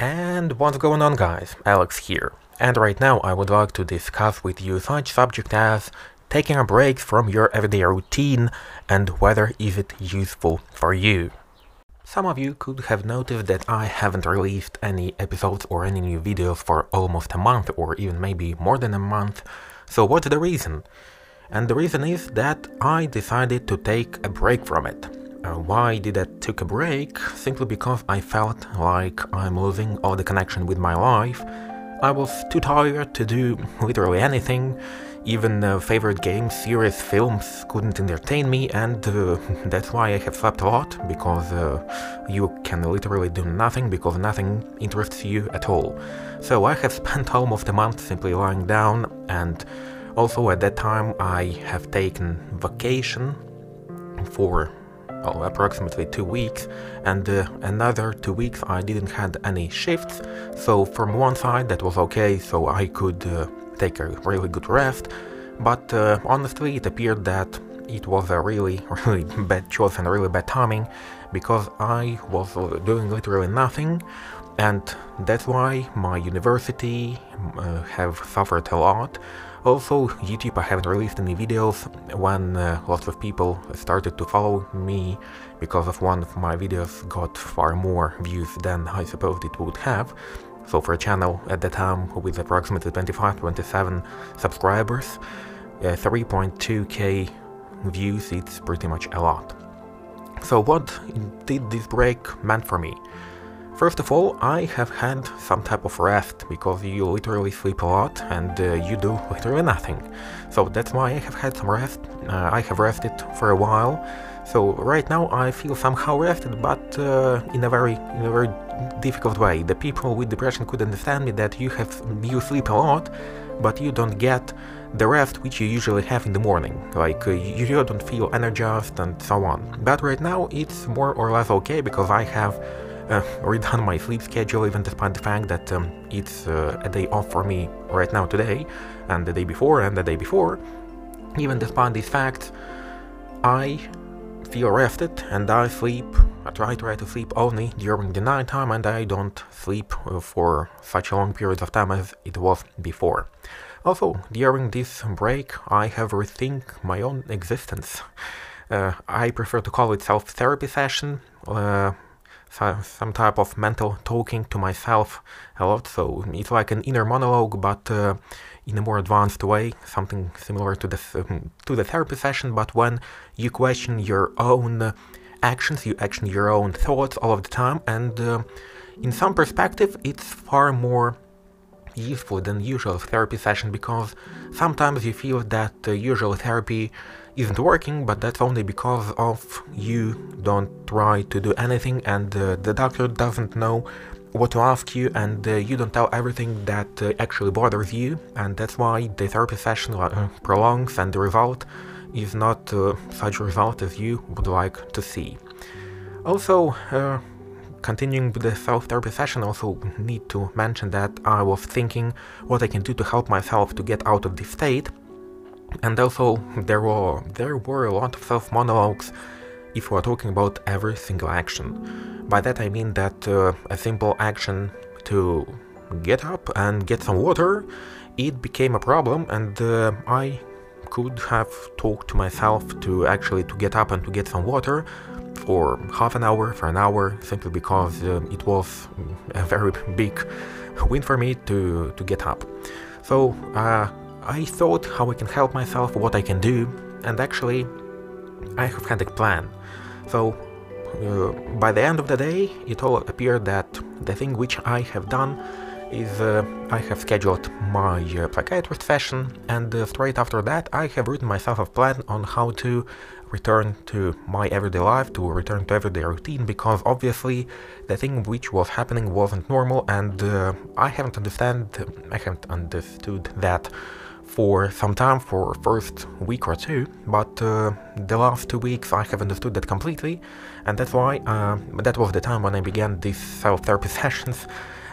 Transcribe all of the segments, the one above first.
And what's going on guys, Alex here. And right now I would like to discuss with you such subject as taking a break from your everyday routine and whether is it useful for you. Some of you could have noticed that I haven't released any episodes or any new videos for almost a month or even maybe more than a month. So what's the reason? And the reason is that I decided to take a break from it. Uh, why did I took a break? Simply because I felt like I'm losing all the connection with my life. I was too tired to do literally anything. Even uh, favorite games, series, films couldn't entertain me, and uh, that's why I have slept a lot, because uh, you can literally do nothing, because nothing interests you at all. So I have spent almost a month simply lying down, and also at that time I have taken vacation for well, approximately two weeks, and uh, another two weeks I didn't had any shifts. So from one side that was okay, so I could uh, take a really good rest. But uh, honestly, it appeared that it was a really, really bad choice and really bad timing because I was uh, doing literally nothing, and that's why my university uh, have suffered a lot. Also, YouTube I haven't released any videos when uh, lots of people started to follow me because of one of my videos got far more views than I supposed it would have. So for a channel at the time with approximately 25-27 subscribers, uh, 3.2k views, it's pretty much a lot. So what did this break meant for me? First of all, I have had some type of rest because you literally sleep a lot and uh, you do literally nothing. So that's why I have had some rest. Uh, I have rested for a while. So right now I feel somehow rested, but uh, in a very in a very difficult way. The people with depression could understand me that you have you sleep a lot, but you don't get the rest which you usually have in the morning. Like uh, you, you don't feel energized and so on. But right now it's more or less okay because I have uh, redone my sleep schedule even despite the fact that um, it's uh, a day off for me right now today and the day before and the day before. Even despite these facts, I feel rested and I sleep, I try, try to sleep only during the night time and I don't sleep uh, for such long periods of time as it was before. Also, during this break, I have rethink my own existence. Uh, I prefer to call it self-therapy session, uh, some type of mental talking to myself a lot. So it's like an inner monologue, but uh, in a more advanced way, something similar to the to the therapy session. But when you question your own actions, you action your own thoughts all of the time, and uh, in some perspective, it's far more useful than usual therapy session because sometimes you feel that uh, usual therapy isn't working, but that's only because of you don't try to do anything and uh, the doctor doesn't know what to ask you and uh, you don't tell everything that uh, actually bothers you and that's why the therapy session uh, prolongs and the result is not uh, such result as you would like to see. Also, uh, continuing with the self-therapy session, also need to mention that I was thinking what I can do to help myself to get out of this state and also, there were, there were a lot of self-monologues if we are talking about every single action. By that I mean that uh, a simple action to get up and get some water, it became a problem and uh, I could have talked to myself to actually to get up and to get some water for half an hour, for an hour, simply because uh, it was a very big win for me to, to get up. So uh, I thought how I can help myself, what I can do, and actually I have had a plan. So uh, by the end of the day, it all appeared that the thing which I have done is uh, I have scheduled my uh, psychiatrist session and uh, straight after that I have written myself a plan on how to return to my everyday life, to return to everyday routine because obviously the thing which was happening wasn't normal and uh, I haven't understand I haven't understood that for some time, for first week or two, but uh, the last two weeks I have understood that completely, and that's why uh, that was the time when I began these self-therapy sessions,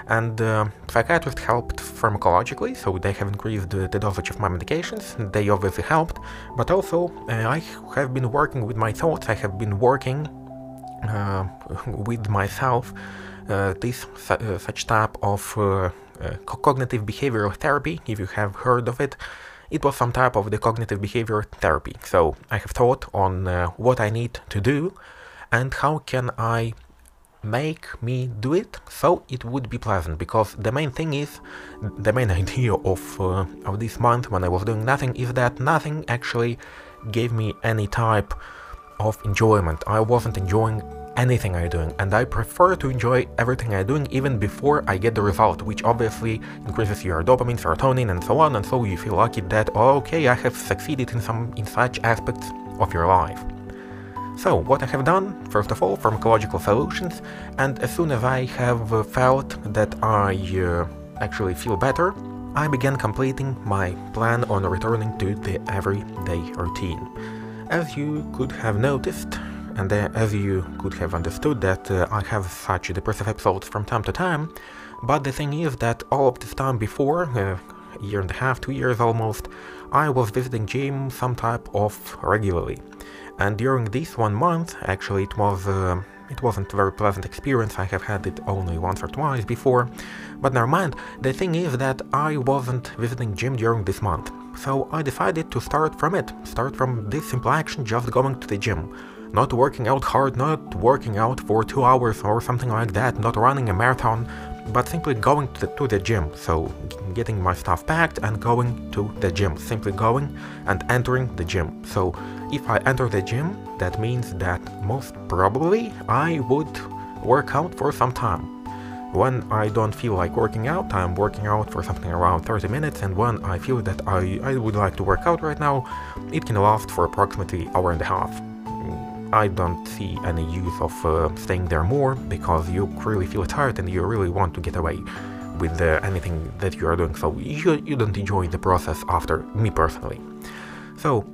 and uh, psychiatrists helped pharmacologically, so they have increased the, the, dosage of my medications, they obviously helped, but also uh, I have been working with my thoughts, I have been working uh, with myself uh, this su- such type of cognitive behavioral therapy, if you have heard of it. It was some type of the cognitive behavior therapy. So I have thought on what I need to do and how can I make me do it so it would be pleasant because the main thing is the main idea of uh, of this month when I was doing nothing is that nothing actually gave me any type of enjoyment. I wasn't enjoying anything I'm doing and I prefer to enjoy everything I'm doing even before I get the result which obviously increases your dopamine, serotonin and so on and so you feel lucky that oh, okay I have succeeded in some in such aspects of your life. So, what I have done, first of all, pharmacological solutions, and as soon as I have felt that I uh, actually feel better, I began completing my plan on returning to the everyday routine. As you could have noticed, and as you could have understood that uh, I have such depressive episodes from time to time, but the thing is that all of this time before, uh, a year and a half, two years almost, I was visiting gym some type of regularly. And during this one month, actually, it was uh, it wasn't a very pleasant experience. I have had it only once or twice before, but never mind. The thing is that I wasn't visiting gym during this month, so I decided to start from it. Start from this simple action, just going to the gym. Not working out hard, not working out for two hours or something like that, not running a marathon, but simply going to the, to the gym. So getting my stuff packed and going to the gym. Simply going and entering the gym. So if I enter the gym, that means that most probably I would work out for some time. When I don't feel like working out, I'm working out for something around 30 minutes, and when I feel that I, I would like to work out right now, it can last for approximately hour and a half. I don't see any use of uh, staying there more because you really feel tired and you really want to get away with uh, anything that you are doing. So you, you don't enjoy the process after me personally. So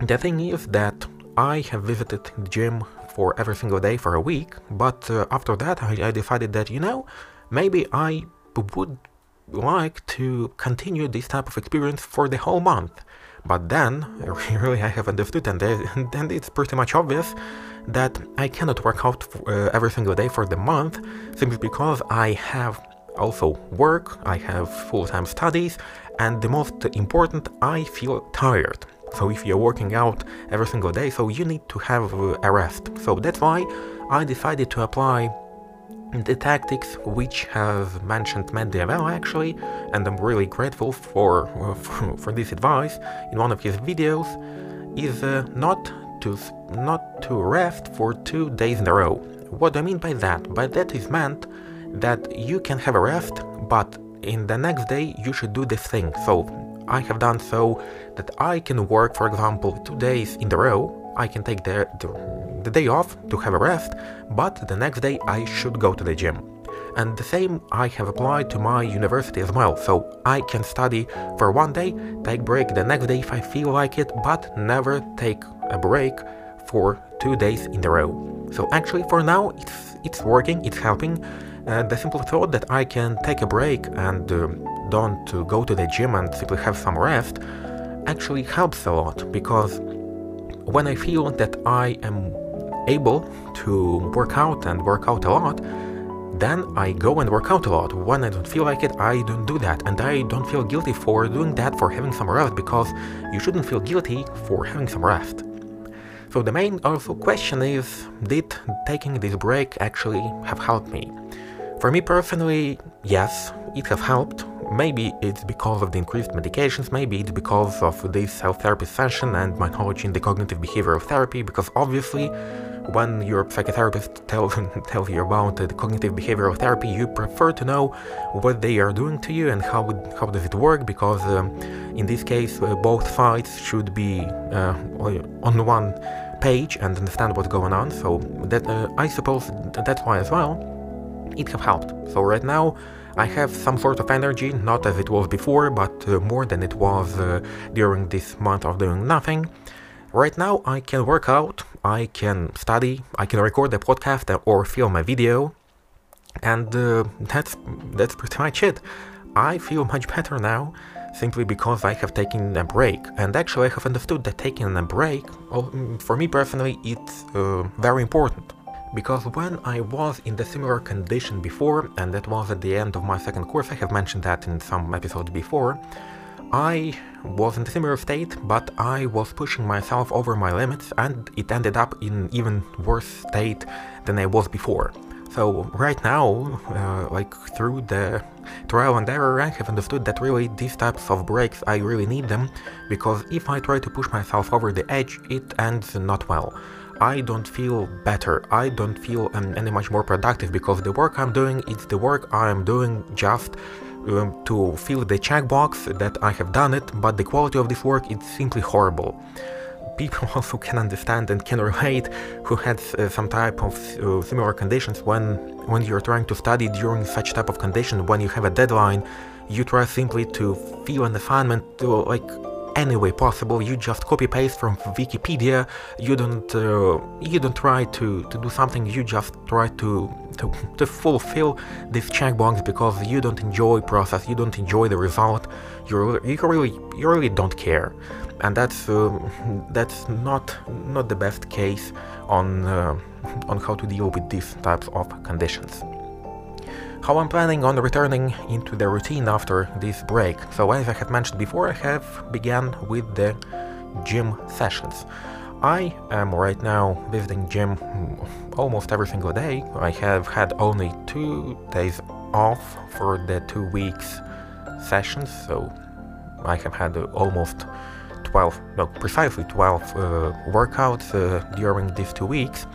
the thing is that I have visited the gym for every single day for a week, but uh, after that I, I decided that you know maybe I would like to continue this type of experience for the whole month. But then, really, I have understood, and then it's pretty much obvious that I cannot work out uh, every single day for the month simply because I have also work, I have full time studies, and the most important, I feel tired. So if you're working out every single day, so you need to have a rest. So that's why I decided to apply the tactics which have mentioned Matt D'Avella actually, and I'm really grateful for, uh, for, for this advice in one of his videos, is uh, not to not to rest for two days in a row. What do I mean by that? By that is meant that you can have a rest, but in the next day you should do this thing. So I have done so that I can work, for example, two days in a row. I can take the, the the day off to have a rest, but the next day I should go to the gym. And the same I have applied to my university as well, so I can study for one day, take break the next day if I feel like it, but never take a break for two days in a row. So actually for now it's it's working, it's helping. Uh, the simple thought that I can take a break and uh, don't uh, go to the gym and simply have some rest actually helps a lot because when I feel that I am able to work out and work out a lot, then I go and work out a lot. When I don't feel like it, I don't do that. And I don't feel guilty for doing that, for having some rest, because you shouldn't feel guilty for having some rest. So the main also question is, did taking this break actually have helped me? For me personally, yes, it has helped. Maybe it's because of the increased medications, maybe it's because of this self-therapy session and my knowledge in the cognitive behavioral therapy, because obviously when your psychotherapist tells, tells you about the cognitive behavioral therapy, you prefer to know what they are doing to you and how, how does it work, because um, in this case, uh, both sides should be uh, on one page and understand what's going on. So that uh, I suppose that's why as well it have helped. So right now I have some sort of energy, not as it was before, but uh, more than it was uh, during this month of doing nothing. Right now I can work out, I can study, I can record a podcast or film a video, and uh, that's that's pretty much it. I feel much better now simply because I have taken a break. And actually, I have understood that taking a break, for me personally, it's uh, very important. Because when I was in the similar condition before, and that was at the end of my second course, I have mentioned that in some episodes before, I was in a similar state, but I was pushing myself over my limits and it ended up in even worse state than I was before. So right now, uh, like through the trial and error, I have understood that really these types of breaks, I really need them, because if I try to push myself over the edge, it ends not well. I don't feel better, I don't feel um, any much more productive, because the work I'm doing, is the work I'm doing just um, to fill the checkbox that I have done it, but the quality of this work is simply horrible. People also can understand and can relate who had uh, some type of uh, similar conditions when when you're trying to study during such type of condition when you have a deadline you try simply to fill an assignment to like any way possible. You just copy paste from Wikipedia. You don't uh, you don't try to, to do something. You just try to, to to fulfill this checkbox because you don't enjoy process. You don't enjoy the result. You you really you really don't care, and that's uh, that's not not the best case on uh, on how to deal with these types of conditions how I'm planning on returning into the routine after this break. So as I had mentioned before, I have began with the gym sessions. I am right now visiting gym almost every single day. I have had only two days off for the two weeks sessions, so I have had almost 12, no, precisely 12 uh, workouts uh, during these two weeks.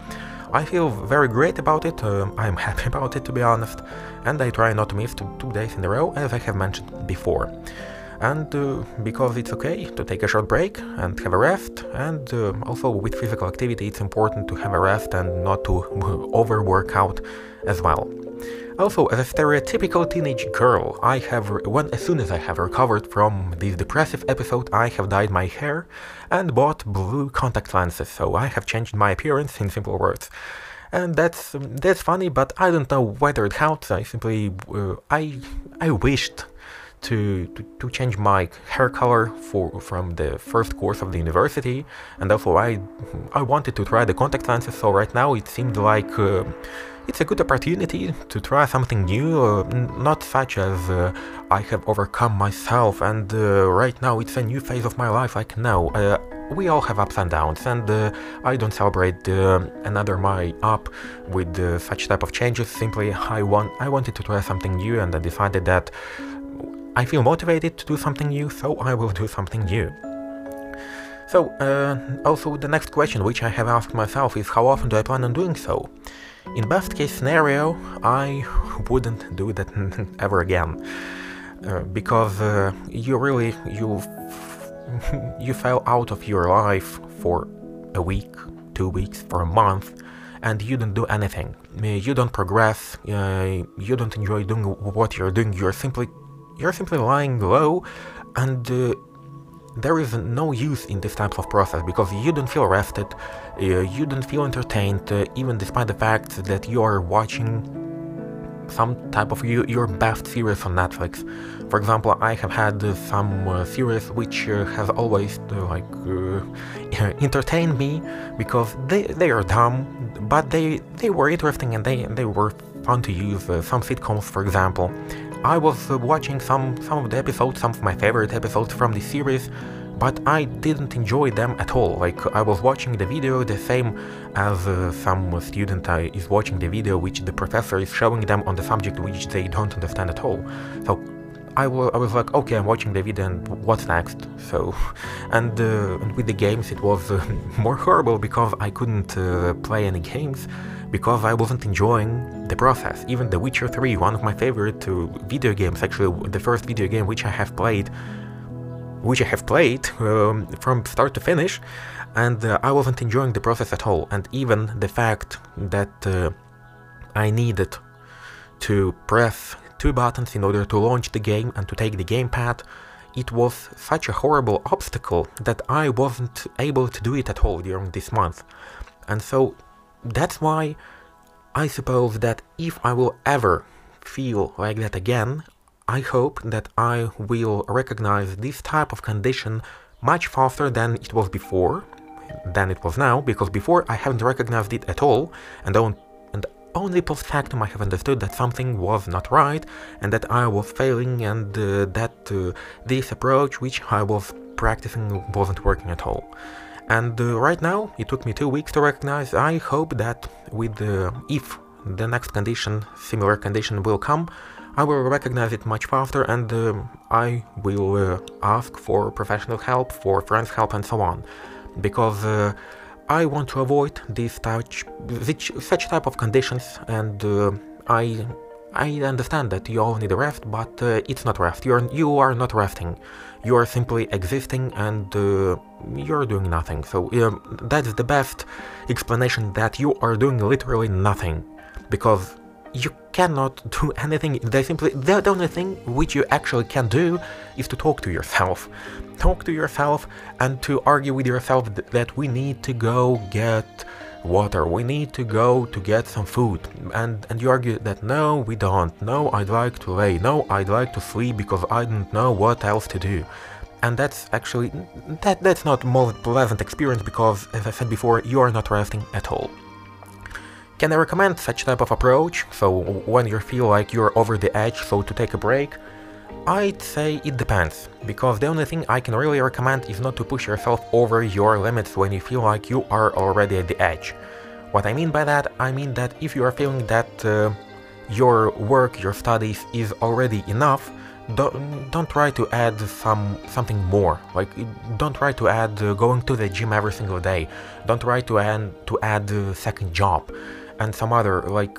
I feel very great about it, uh, I'm happy about it to be honest, and I try not to miss two, two days in a row as I have mentioned before. And uh, because it's okay to take a short break and have a rest, and uh, also with physical activity it's important to have a rest and not to overwork out as well. Also, as a stereotypical teenage girl, I have when as soon as I have recovered from this depressive episode, I have dyed my hair and bought blue contact lenses. So I have changed my appearance in simple words, and that's that's funny. But I don't know whether it helps. I simply uh, I I wished to, to, to change my hair color for from the first course of the university, and therefore I I wanted to try the contact lenses. So right now it seemed like. Uh, it's a good opportunity to try something new, uh, not such as uh, I have overcome myself and uh, right now it's a new phase of my life, like no. Uh, we all have ups and downs and uh, I don't celebrate uh, another my up with such type of changes, simply I, want, I wanted to try something new and I decided that I feel motivated to do something new, so I will do something new. So, also the next question which I have asked myself is how often do I plan on doing so? In best case scenario, I wouldn't do that ever again, uh, because uh, you really you you fell out of your life for a week, two weeks, for a month, and you don't do anything. Uh, you don't progress. Uh, you don't enjoy doing what you're doing. You're simply you're simply lying low, and uh, there is no use in this type of process because you don't feel rested, you don't feel entertained, uh, even despite the fact that you are watching some type of you, your best series on Netflix. For example, I have had uh, some uh, series which uh, has always uh, like entertained me because they they are dumb, but they they were interesting and they they were fun to use. some sitcoms, for example, I was uh, watching some, some of the episodes, some of my favorite episodes from the series, but I didn't enjoy them at all. Like, I was watching the video the same as uh, some student uh, is watching the video which the professor is showing them on the subject which they don't understand at all. So, I, was like, okay, I'm watching the video and what's next? So, and, uh, and with the games it was more horrible because I couldn't uh, play any games because I wasn't enjoying the process. Even The Witcher 3, one of my favorite uh, video games, actually the first video game which I have played, which I have played um, from start to finish, and uh, I wasn't enjoying the process at all. And even the fact that uh, I needed to press two buttons in order to launch the game and to take the gamepad, it was such a horrible obstacle that I wasn't able to do it at all during this month. And so that's why I suppose that if I will ever feel like that again, I hope that I will recognize this type of condition much faster than it was before, than it was now, because before I haven't recognized it at all, and don't only post factum I have understood that something was not right and that I was failing and uh, that uh, this approach which I was practicing wasn't working at all. And uh, right now, it took me two weeks to recognize. I hope that with uh, if the next condition, similar condition will come, I will recognize it much faster and uh, I will uh, ask for professional help, for friends' help, and so on. Because uh, I want to avoid this touch, such type of conditions, and uh, I I understand that you all need a rest, but uh, it's not rest. You're you are not resting. You are simply existing and uh, you're doing nothing. So that's the best explanation that you are doing literally nothing, because you cannot do anything. They simply the, only thing which you actually can do is to talk to yourself. Talk to yourself and to argue with yourself th that we need to go get water, we need to go to get some food. And and you argue that no, we don't. No, I'd like to lay. No, I'd like to sleep because I don't know what else to do. And that's actually that that's not most pleasant experience because as I said before, you are not resting at all. Can I recommend such type of approach? So when you feel like you're over the edge, so to take a break? I'd say it depends, because the only thing I can really recommend is not to push yourself over your limits when you feel like you are already at the edge. What I mean by that, I mean that if you are feeling that uh, your work, your studies is already enough, don't, don't try to add some something more. Like don't try to add uh, going to the gym every single day. Don't try to add to add a second job and some other like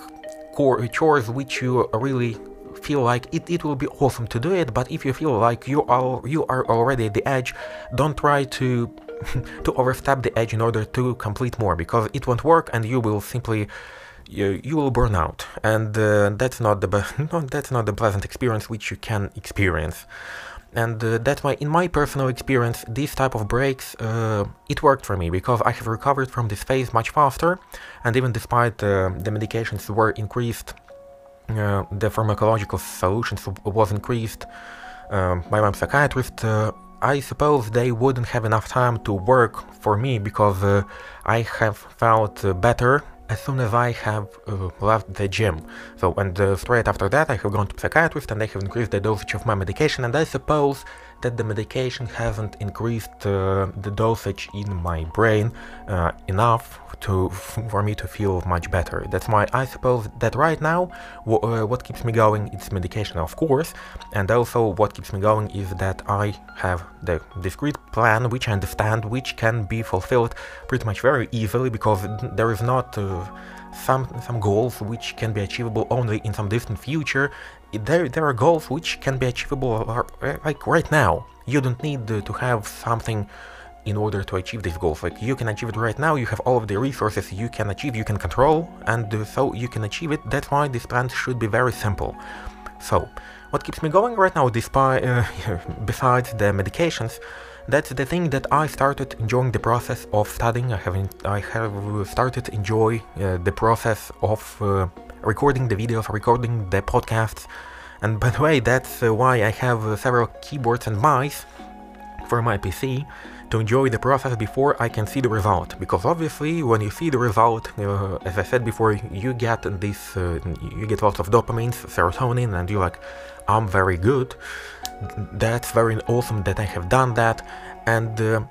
core chores which you really feel like it, it will be awesome to do it but if you feel like you are you are already at the edge don't try to to overstep the edge in order to complete more because it won't work and you will simply you, you will burn out. And uh, that's not the that's not the pleasant experience which you can experience and uh, that's why in my personal experience these type of breaks uh, it worked for me because I have recovered from this phase much faster. And even despite uh, the medications were increased uh, the pharmacological solutions was increased um, by my psychiatrist uh, I suppose they wouldn't have enough time to work for me because uh, I have felt better as soon as I have uh, left the gym. So, and uh, straight after that I have gone to psychiatrist and they have increased the dosage of my medication and I suppose that the medication hasn't increased uh, the dosage in my brain uh, enough to for me to feel much better. That's why I suppose that right now uh, what keeps me going is medication of course and also what keeps me going is that I have the discrete plan which I understand which can be fulfilled pretty much very easily because there is not uh, some some goals which can be achievable only in some distant future there there are goals which can be achievable like right now. You don't need to have something in order to achieve these goals. Like you can achieve it right now you have all of the resources you can achieve you can control and uh, so you can achieve it. That's why this plan should be very simple. So what keeps me going right now despite uh, besides the medications that's the thing that I started enjoying the process of studying. I have I have started enjoy uh, the process of uh, recording the videos, recording the podcasts. And by the way, that's uh, why I have uh, several keyboards and mice for my PC to enjoy the process before I can see the result. Because obviously, when you see the result, uh, as I said before, you get this, uh, you get lots of dopamine, serotonin, and you're like, I'm very good that's very awesome that I have done that and uh,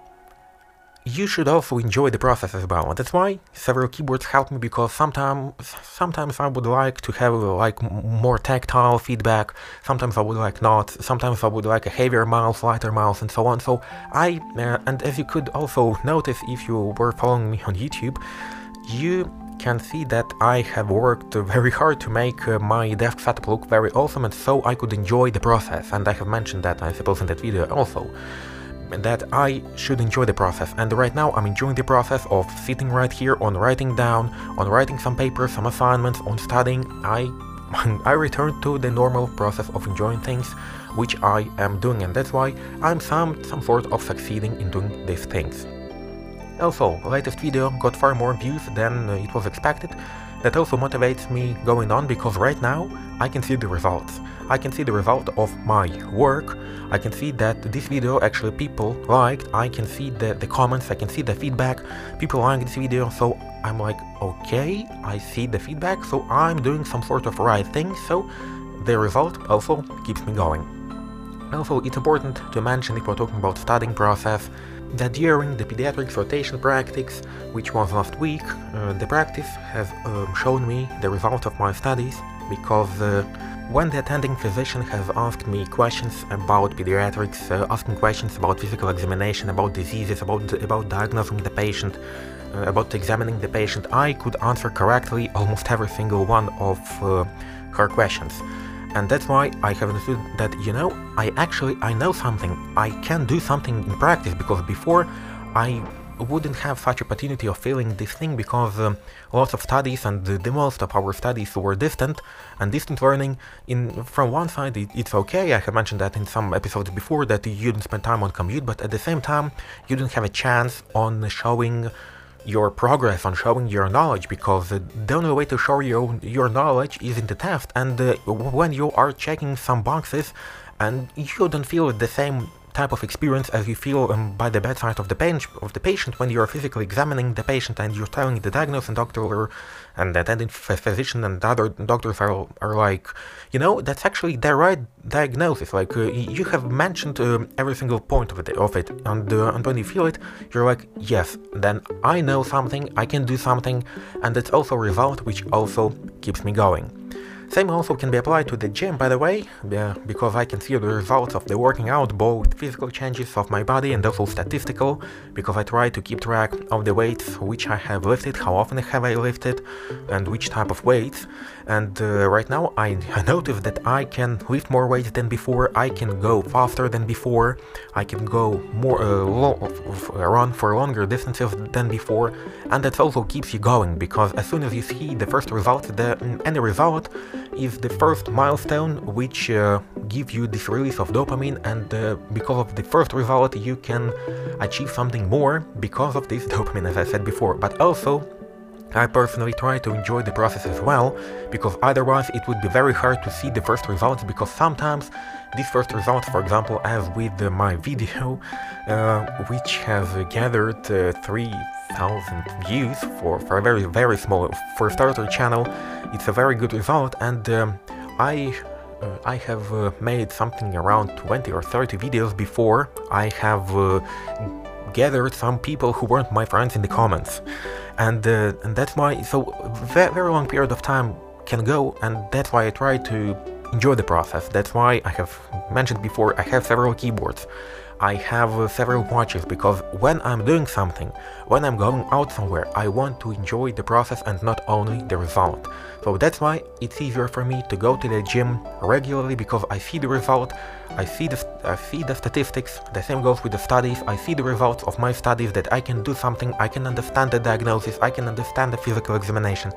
you should also enjoy the process as well. That's why several keyboards help me because sometimes sometimes I would like to have like more tactile feedback. Sometimes I would like not. Sometimes I would like a heavier mouse, lighter mouse, and so on. So I uh, and as you could also notice if you were following me on YouTube, you can see that I have worked very hard to make uh, my desk setup look very awesome and so I could enjoy the process and I have mentioned that I suppose in that video also that I should enjoy the process and right now I'm enjoying the process of sitting right here on writing down, on writing some papers, some assignments, on studying. I I return to the normal process of enjoying things which I am doing and that's why I'm some some sort of succeeding in doing these things. Also, latest video got far more views than uh, it was expected. That also motivates me going on because right now I can see the results. I can see the result of my work. I can see that this video actually people liked. I can see the, the comments, I can see the feedback. People like this video, so I'm like, okay, I see the feedback, so I'm doing some sort of right thing, so the result also keeps me going. Also, it's important to mention if we're talking about studying process, that during the pediatrics rotation practice, which was last week, uh, the practice has um, shown me the result of my studies, because uh, when the attending physician has asked me questions about pediatrics, uh, asking questions about physical examination, about diseases, about, about diagnosing the patient, uh, about examining the patient, I could answer correctly almost every single one of uh, her questions. And that's why I have understood that, you know, I actually, I know something. I can do something in practice because before I wouldn't have such opportunity of feeling this thing because um, lots of studies and the, most of our studies were distant and distant learning in from one side it, it's okay. I have mentioned that in some episodes before that you didn't spend time on commute but at the same time you didn't have a chance on showing your progress on showing your knowledge because the only way to show your, your knowledge is in the test. And uh, when you are checking some boxes and you don't feel the same type of experience as you feel um, by the bedside of the, bench, of the patient when you are physically examining the patient and you're telling the diagnosis and doctor and the attending physician and other doctors are, are like, you know, that's actually the right diagnosis. Like uh, you have mentioned uh, every single point of it, of it and, uh, and when you feel it, you're like, yes, then I know something, I can do something, and it's also a result which also keeps me going. Same also can be applied to the gym, by the way, because I can see the results of the working out, both physical changes of my body and also statistical, because I try to keep track of the weights which I have lifted, how often have I lifted, and which type of weights. And uh, right now I, I notice that I can lift more weight than before, I can go faster than before, I can go more uh, run for longer distances than before, and that also keeps you going because as soon as you see the first result, the any result, is the first milestone which uh, give you this release of dopamine. And uh, because of the first result you can achieve something more because of this dopamine as I said before. But also I personally try to enjoy the process as well, because otherwise it would be very hard to see the first results, because sometimes these first results, for example, as with my video, uh, which has gathered uh, 3,000 views for, for a very, very small, for starter channel, it's a very good result, and um, I uh, I have uh, made something around 20 or 30 videos before. I have uh, gathered some people who weren't my friends in the comments. And uh, and that's why so very, very long period of time can go and that's why I try to enjoy the process. That's why I have mentioned before I have several keyboards I have uh, several watches because when I'm doing something, when I'm going out somewhere, I want to enjoy the process and not only the result. So that's why it's easier for me to go to the gym regularly because I see the result, I see the, I see the statistics, the same goes with the studies, I see the results of my studies that I can do something, I can understand the diagnosis, I can understand the physical examination,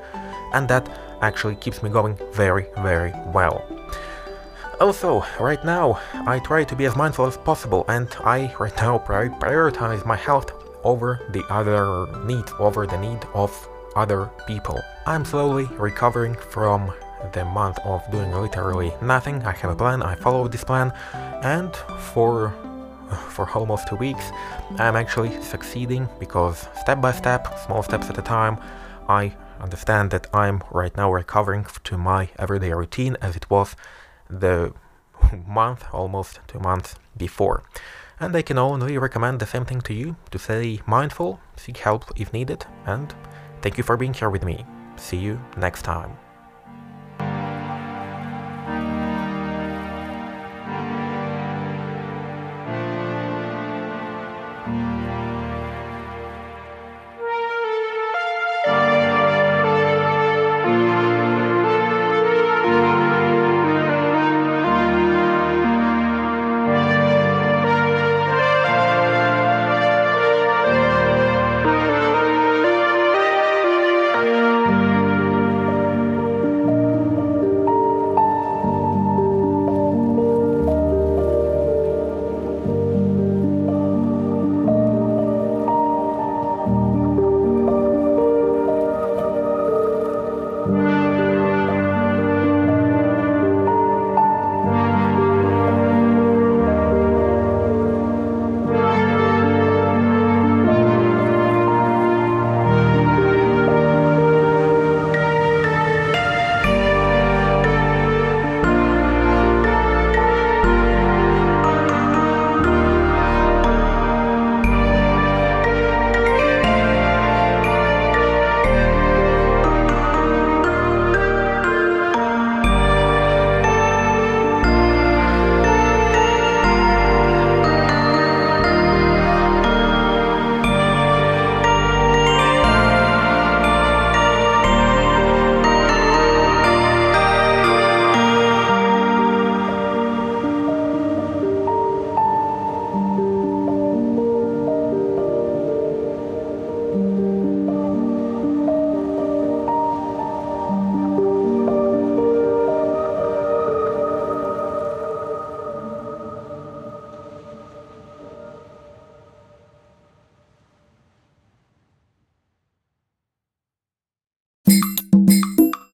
and that actually keeps me going very, very well. Also, right now, I try to be as mindful as possible and I right now prioritize my health over the other needs, over the need of other people. I'm slowly recovering from the month of doing literally nothing. I have a plan, I follow this plan, and for for almost two weeks, I'm actually succeeding because step by step, small steps at a time, I understand that I'm right now recovering to my everyday routine as it was the month, almost two months before. And I can only recommend the same thing to you to stay mindful, seek help if needed, and thank you for being here with me. See you next time.